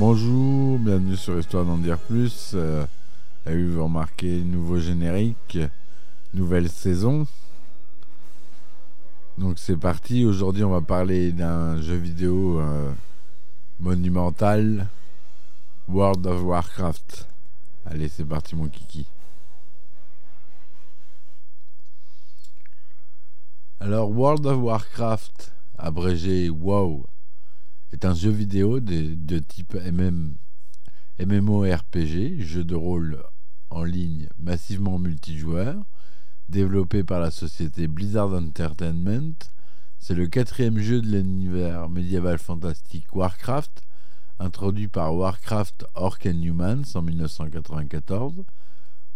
Bonjour, bienvenue sur Histoire d'en dire plus. Euh, Avez-vous remarqué nouveau générique, nouvelle saison? Donc c'est parti, aujourd'hui on va parler d'un jeu vidéo euh, monumental, World of Warcraft. Allez, c'est parti mon kiki. Alors World of Warcraft, abrégé WoW, est un jeu vidéo de, type MM, MMORPG, jeu de rôle en ligne massivement multijoueur, développé par la société Blizzard Entertainment. C'est le quatrième jeu de l'univers médiéval fantastique Warcraft, introduit par Warcraft Orc and Humans en 1994.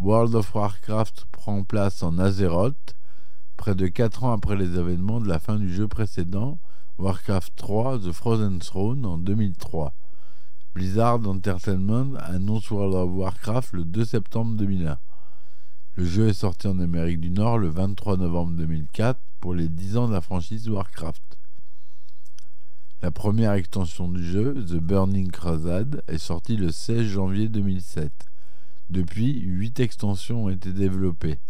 World of Warcraft prend place en Azeroth, près de 4 ans après les événements de la fin du jeu précédent, Warcraft 3 The Frozen Throne en 2003. Blizzard Entertainment annonce World of Warcraft le 2 septembre 2001. Le jeu est sorti en Amérique du Nord le 23 novembre 2004 pour les 10 ans de la franchise Warcraft. La première extension du jeu, The Burning Crusade, est sortie le 16 janvier 2007. Depuis, 8 extensions ont été développées.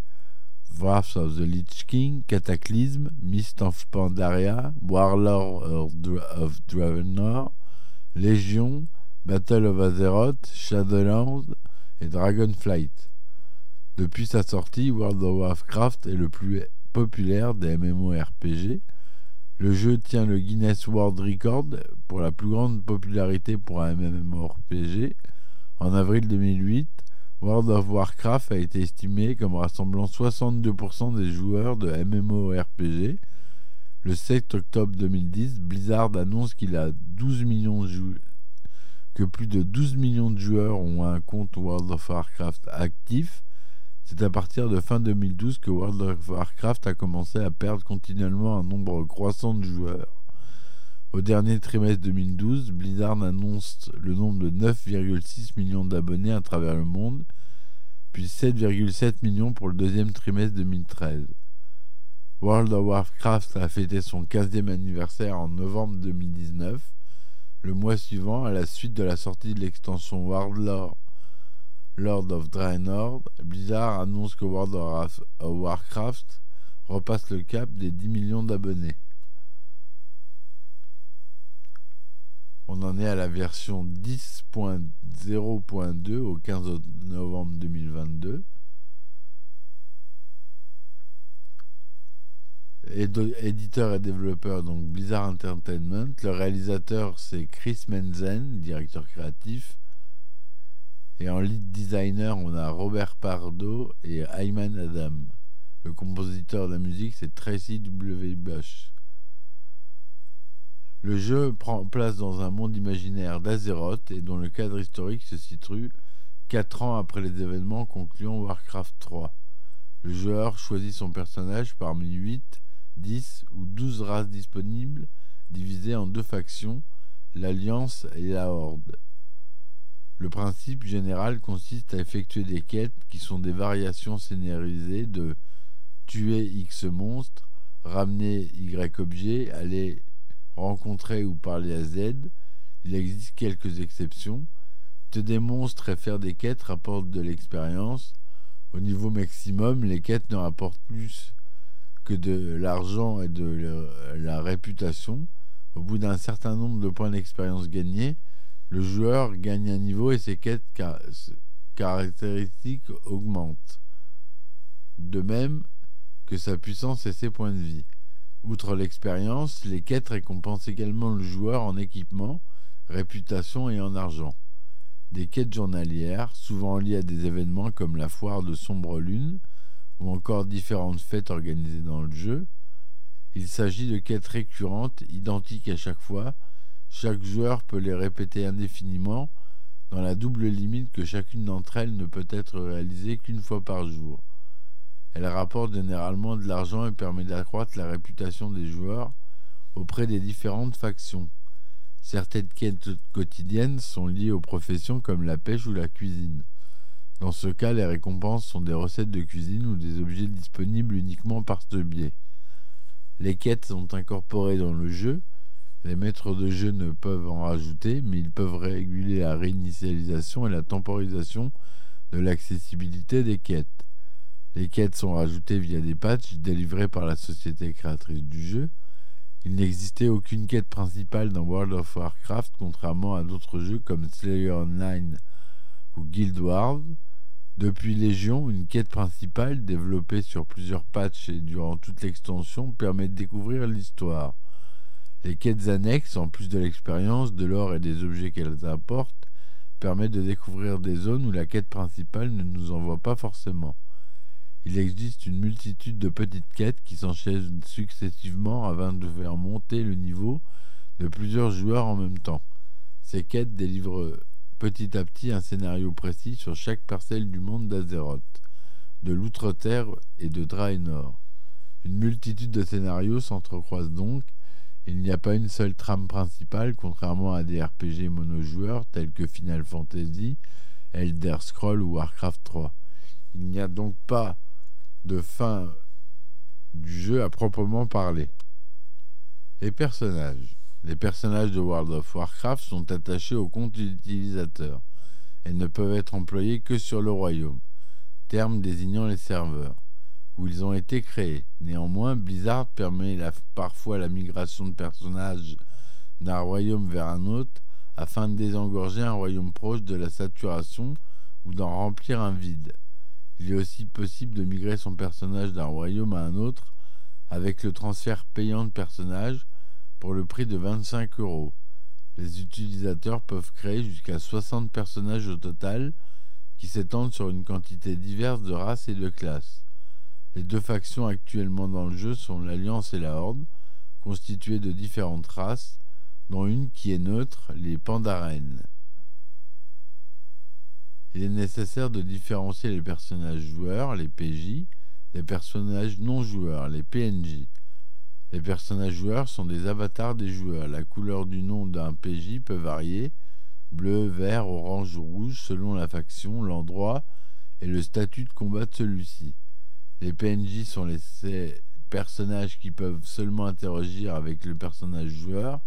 Wrath of the Lich King, Cataclysm, Mist of Pandaria, Warlord of Draenor, Légion, Battle of Azeroth, Shadowlands et Dragonflight. Depuis sa sortie, World of Warcraft est le plus populaire des MMORPG. Le jeu tient le Guinness World Record pour la plus grande popularité pour un MMORPG. En avril 2008, World of Warcraft a été estimé comme rassemblant 62% des joueurs de MMORPG. Le 7 octobre 2010, Blizzard annonce qu'il a 12 millions de jou- que plus de 12 millions de joueurs ont un compte World of Warcraft actif. C'est à partir de fin 2012 que World of Warcraft a commencé à perdre continuellement un nombre croissant de joueurs. Au dernier trimestre 2012, Blizzard annonce le nombre de 9,6 millions d'abonnés à travers le monde, puis 7,7 millions pour le deuxième trimestre 2013. World of Warcraft a fêté son 15e anniversaire en novembre 2019. Le mois suivant, à la suite de la sortie de l'extension Warlord Lord of Draenor, Blizzard annonce que World of Warcraft repasse le cap des 10 millions d'abonnés. On en est à la version 10.0.2 au 15 novembre 2022. Édo- éditeur et développeur donc Blizzard Entertainment. Le réalisateur c'est Chris Menzen, directeur créatif. Et en lead designer on a Robert Pardo et Ayman Adam. Le compositeur de la musique c'est Tracy W. Bush. Le jeu prend place dans un monde imaginaire d'Azeroth et dont le cadre historique se situe 4 ans après les événements concluant Warcraft 3. Le joueur choisit son personnage parmi 8, 10 ou 12 races disponibles divisées en deux factions, l'Alliance et la Horde. Le principe général consiste à effectuer des quêtes qui sont des variations scénarisées de tuer X monstres, ramener Y objet, aller rencontrer ou parler à Z. Il existe quelques exceptions. Tuer des monstres et faire des quêtes rapportent de l'expérience. Au niveau maximum, les quêtes ne rapportent plus que de l'argent et de la, réputation. Au bout d'un certain nombre de points d'expérience gagnés, le joueur gagne un niveau et ses quêtes car- caractéristiques augmentent. De même que sa puissance et ses points de vie. Outre l'expérience, les quêtes récompensent également le joueur en équipement, réputation et en argent. Des quêtes journalières, souvent liées à des événements comme la foire de Sombre Lune, ou encore différentes fêtes organisées dans le jeu, Il s'agit de quêtes récurrentes, identiques à chaque fois. Chaque joueur peut les répéter indéfiniment, dans la double limite que chacune d'entre elles ne peut être réalisée qu'une fois par jour. Elle rapporte généralement de l'argent et permet d'accroître la réputation des joueurs auprès des différentes factions. Certaines quêtes quotidiennes sont liées aux professions comme la pêche ou la cuisine. Dans ce cas, les récompenses sont des recettes de cuisine ou des objets disponibles uniquement par ce biais. Les quêtes sont incorporées dans le jeu. Les maîtres de jeu ne peuvent en rajouter, mais ils peuvent réguler la réinitialisation et la temporisation de l'accessibilité des quêtes. Les quêtes sont rajoutées via des patchs délivrés par la société créatrice du jeu. Il n'existait aucune quête principale dans World of Warcraft, contrairement à d'autres jeux comme Slayer Online ou Guild Wars. Depuis Légion, une quête principale, développée sur plusieurs patchs et durant toute l'extension, permet de découvrir l'histoire. Les quêtes annexes, en plus de l'expérience, de l'or et des objets qu'elles apportent, permettent de découvrir des zones où la quête principale ne nous envoie pas forcément. Il existe une multitude de petites quêtes qui s'enchaînent successivement afin de faire monter le niveau de plusieurs joueurs en même temps. Ces quêtes délivrent petit à petit un scénario précis sur chaque parcelle du monde d'Azeroth, de l'Outre-Terre et de Draenor. Une multitude de scénarios s'entrecroisent donc, il n'y a pas une seule trame principale, contrairement à des RPG monojoueurs tels que Final Fantasy, Elder Scrolls ou Warcraft 3. Il n'y a donc pas de fin du jeu à proprement parler. Les personnages. Les personnages de World of Warcraft sont attachés au compte utilisateur et ne peuvent être employés que sur le royaume, terme désignant les serveurs, où ils ont été créés. Néanmoins, Blizzard permet parfois la migration de personnages d'un royaume vers un autre afin de désengorger un royaume proche de la saturation ou d'en remplir un vide. Il est aussi possible de migrer son personnage d'un royaume à un autre avec le transfert payant de personnage pour le prix de 25 euros. Les utilisateurs peuvent créer jusqu'à 60 personnages au total qui s'étendent sur une quantité diverse de races et de classes. Les deux factions actuellement dans le jeu sont l'Alliance et la Horde, constituées de différentes races, dont une qui est neutre, les Pandaren il est nécessaire de différencier les personnages joueurs, les PJ, des personnages non joueurs, les PNJ. Les personnages joueurs sont des avatars des joueurs. La couleur du nom d'un PJ peut varier bleu, vert, orange ou rouge selon la faction, l'endroit et le statut de combat de celui-ci. Les PNJ sont les personnages qui peuvent seulement interagir avec le personnage joueur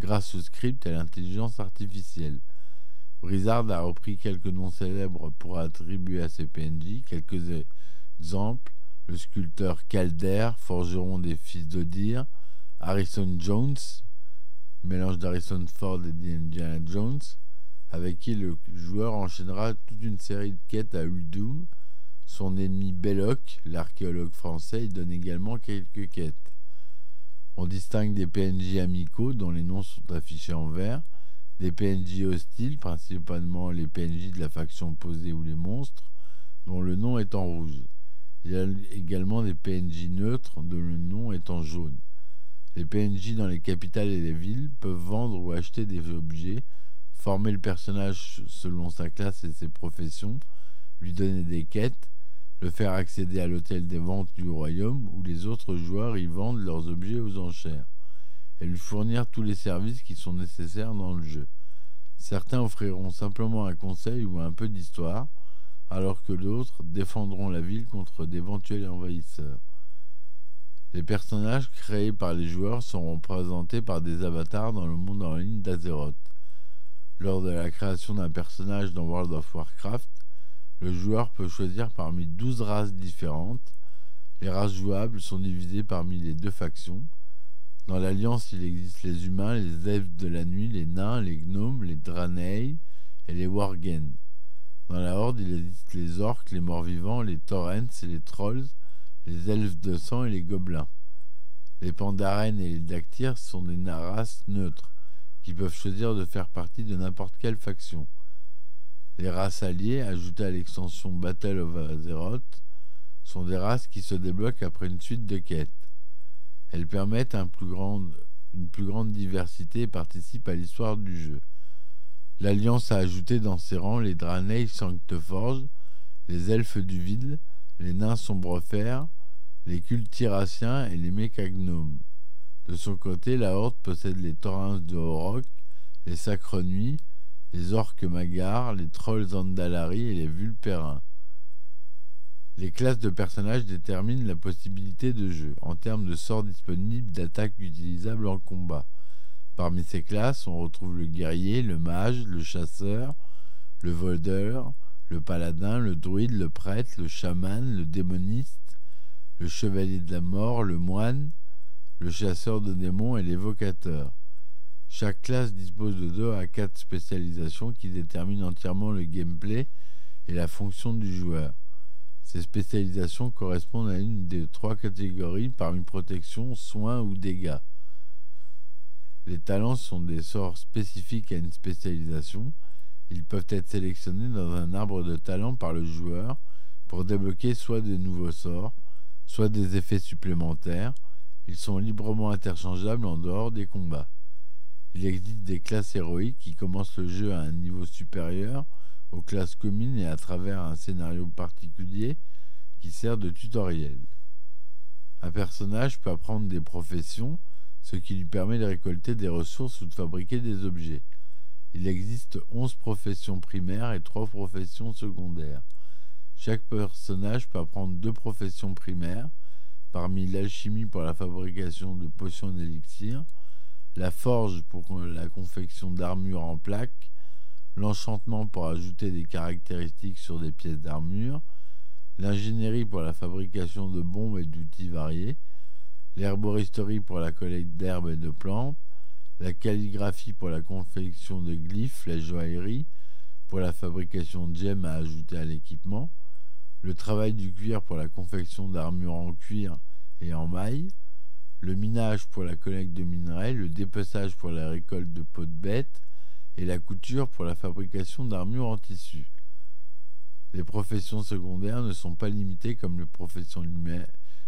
grâce au script et à l'intelligence artificielle. Blizzard a repris quelques noms célèbres pour attribuer à ses PNJ. Quelques exemples le sculpteur Calder, forgeron des fils d'Odir, Harrison Jones, mélange d'Harrison Ford et d'Indiana Jones, avec qui le joueur enchaînera toute une série de quêtes à Uldum. Son ennemi Belloc, l'archéologue français, donne également quelques quêtes. On distingue des PNJ amicaux dont les noms sont affichés en vert, des PNJ hostiles, principalement les PNJ de la faction opposée ou les monstres, dont le nom est en rouge. Il y a également des PNJ neutres dont le nom est en jaune. Les PNJ dans les capitales et les villes peuvent vendre ou acheter des objets, former le personnage selon sa classe et ses professions, lui donner des quêtes, le faire accéder à l'hôtel des ventes du royaume où les autres joueurs y vendent leurs objets aux enchères et lui fournir tous les services qui sont nécessaires dans le jeu. Certains offriront simplement un conseil ou un peu d'histoire, alors que d'autres défendront la ville contre d'éventuels envahisseurs. Les personnages créés par les joueurs seront présentés par des avatars dans le monde en ligne d'Azeroth. Lors de la création d'un personnage dans World of Warcraft, le joueur peut choisir parmi 12 races différentes. Les races jouables sont divisées parmi les deux factions, dans l'Alliance, il existe les humains, les elfes de la nuit, les nains, les gnomes, les Draenei et les worgen. Dans la Horde, il existe les orques, les morts-vivants, les torrents et les trolls, les elfes de sang et les gobelins. Les pandaren et les dactyres sont des races neutres, qui peuvent choisir de faire partie de n'importe quelle faction. Les races alliées, ajoutées à l'extension Battle of Azeroth, sont des races qui se débloquent après une suite de quêtes. Elles permettent une plus grande diversité et participent à l'histoire du jeu. L'Alliance a ajouté dans ses rangs les Draenei Sancteforge, les Elfes du Vide, les Nains Sombrefer, les Cultiraciens et les Mécagnomes. De son côté, la Horde possède les Taurins de Horok, les Sacres Nuits, les Orques Magars, les Trolls Andalari et les Vulpérins. Les classes de personnages déterminent la possibilité de jeu en termes de sorts disponibles d'attaques utilisables en combat. Parmi ces classes, on retrouve le guerrier, le mage, le chasseur, le voleur, le paladin, le druide, le prêtre, le chaman, le démoniste, le chevalier de la mort, le moine, le chasseur de démons et l'évocateur. Chaque classe dispose de 2 à 4 spécialisations qui déterminent entièrement le gameplay et la fonction du joueur. Ces spécialisations correspondent à une des trois catégories par une protection, soins ou dégâts. Les talents sont des sorts spécifiques à une spécialisation. Ils peuvent être sélectionnés dans un arbre de talents par le joueur pour débloquer soit de nouveaux sorts, soit des effets supplémentaires. Ils sont librement interchangeables en dehors des combats. Il existe des classes héroïques qui commencent le jeu à un niveau supérieur aux classes communes et à travers un scénario particulier qui sert de tutoriel. Un personnage peut apprendre des professions, ce qui lui permet de récolter des ressources ou de fabriquer des objets. Il existe 11 professions primaires et 3 professions secondaires. Chaque personnage peut apprendre deux professions primaires, parmi l'alchimie pour la fabrication de potions d'élixir, la forge pour la confection d'armures en plaques, l'enchantement pour ajouter des caractéristiques sur des pièces d'armure, l'ingénierie pour la fabrication de bombes et d'outils variés, l'herboristerie pour la collecte d'herbes et de plantes, la calligraphie pour la confection de glyphes, la joaillerie pour la fabrication de gemmes à ajouter à l'équipement, le travail du cuir pour la confection d'armures en cuir et en maille, le minage pour la collecte de minerais, le dépeçage pour la récolte de peaux de bêtes, et la couture pour la fabrication d'armures en tissu. Les professions secondaires ne sont pas limitées comme les professions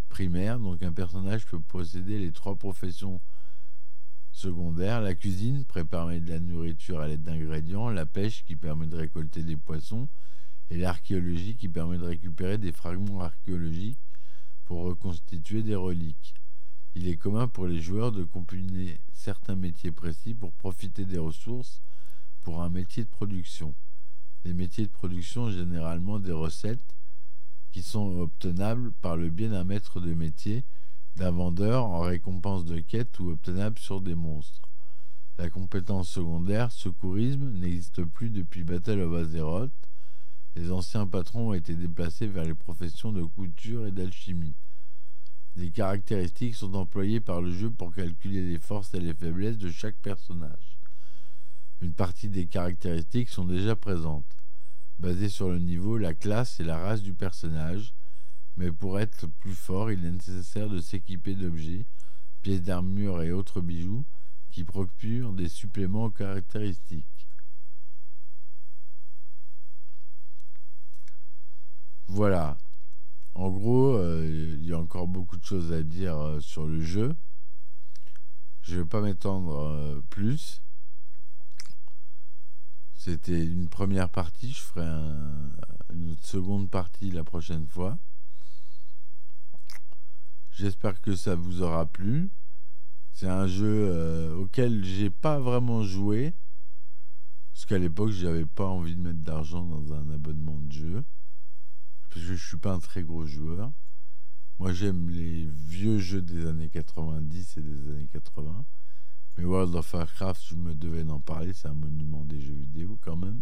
primaires, donc un personnage peut posséder les trois professions secondaires, la cuisine, préparer de la nourriture à l'aide d'ingrédients, la pêche qui permet de récolter des poissons, et l'archéologie qui permet de récupérer des fragments archéologiques pour reconstituer des reliques. Il est commun pour les joueurs de combiner certains métiers précis pour profiter des ressources pour un métier de production. Les métiers de production ont généralement des recettes qui sont obtenables par le biais d'un maître de métier, d'un vendeur en récompense de quête ou obtenables sur des monstres. La compétence secondaire, secourisme, n'existe plus depuis Battle of Azeroth. Les anciens patrons ont été déplacés vers les professions de couture et d'alchimie. Des caractéristiques sont employées par le jeu pour calculer les forces et les faiblesses de chaque personnage. Une partie des caractéristiques sont déjà présentes, basées sur le niveau, la classe et la race du personnage, mais pour être plus fort, il est nécessaire de s'équiper d'objets, pièces d'armure et autres bijoux qui procurent des suppléments aux caractéristiques. Voilà. En gros, euh, il y a encore beaucoup de choses à dire euh, sur le jeu. Je ne vais pas m'étendre euh, plus. C'était une première partie, je ferai une seconde partie la prochaine fois. J'espère que ça vous aura plu. C'est un jeu euh, auquel j'ai pas vraiment joué. Parce qu'à l'époque, j'avais pas envie de mettre d'argent dans un abonnement de jeu. Parce que je suis pas un très gros joueur. Moi, j'aime les vieux jeux des années 90 et des années 80. World of Warcraft, je me devais d'en parler, c'est un monument des jeux vidéo quand même.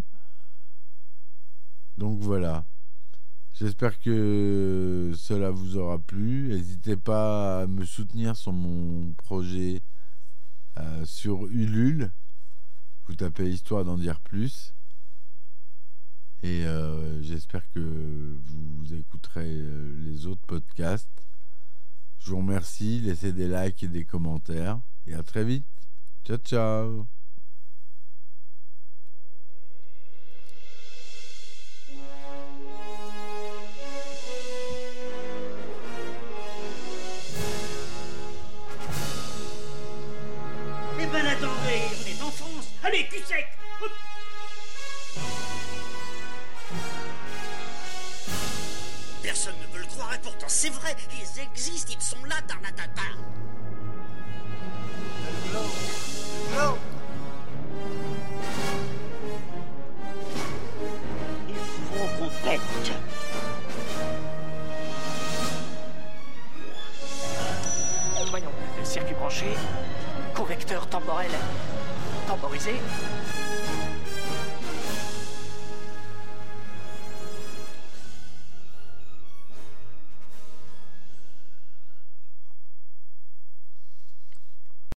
Donc voilà. J'espère que cela vous aura plu. N'hésitez pas à me soutenir sur mon projet euh, sur Ulule. Vous tapez Histoire d'en dire plus. Et euh, j'espère que vous écouterez euh, les autres podcasts. Je vous remercie. Laissez des likes et des commentaires. Et à très vite. Ciao, ciao. Eh ben attendez, on est en France. Allez, cul sec Personne ne peut le croire et pourtant c'est vrai, ils existent, ils sont là, Tarnatata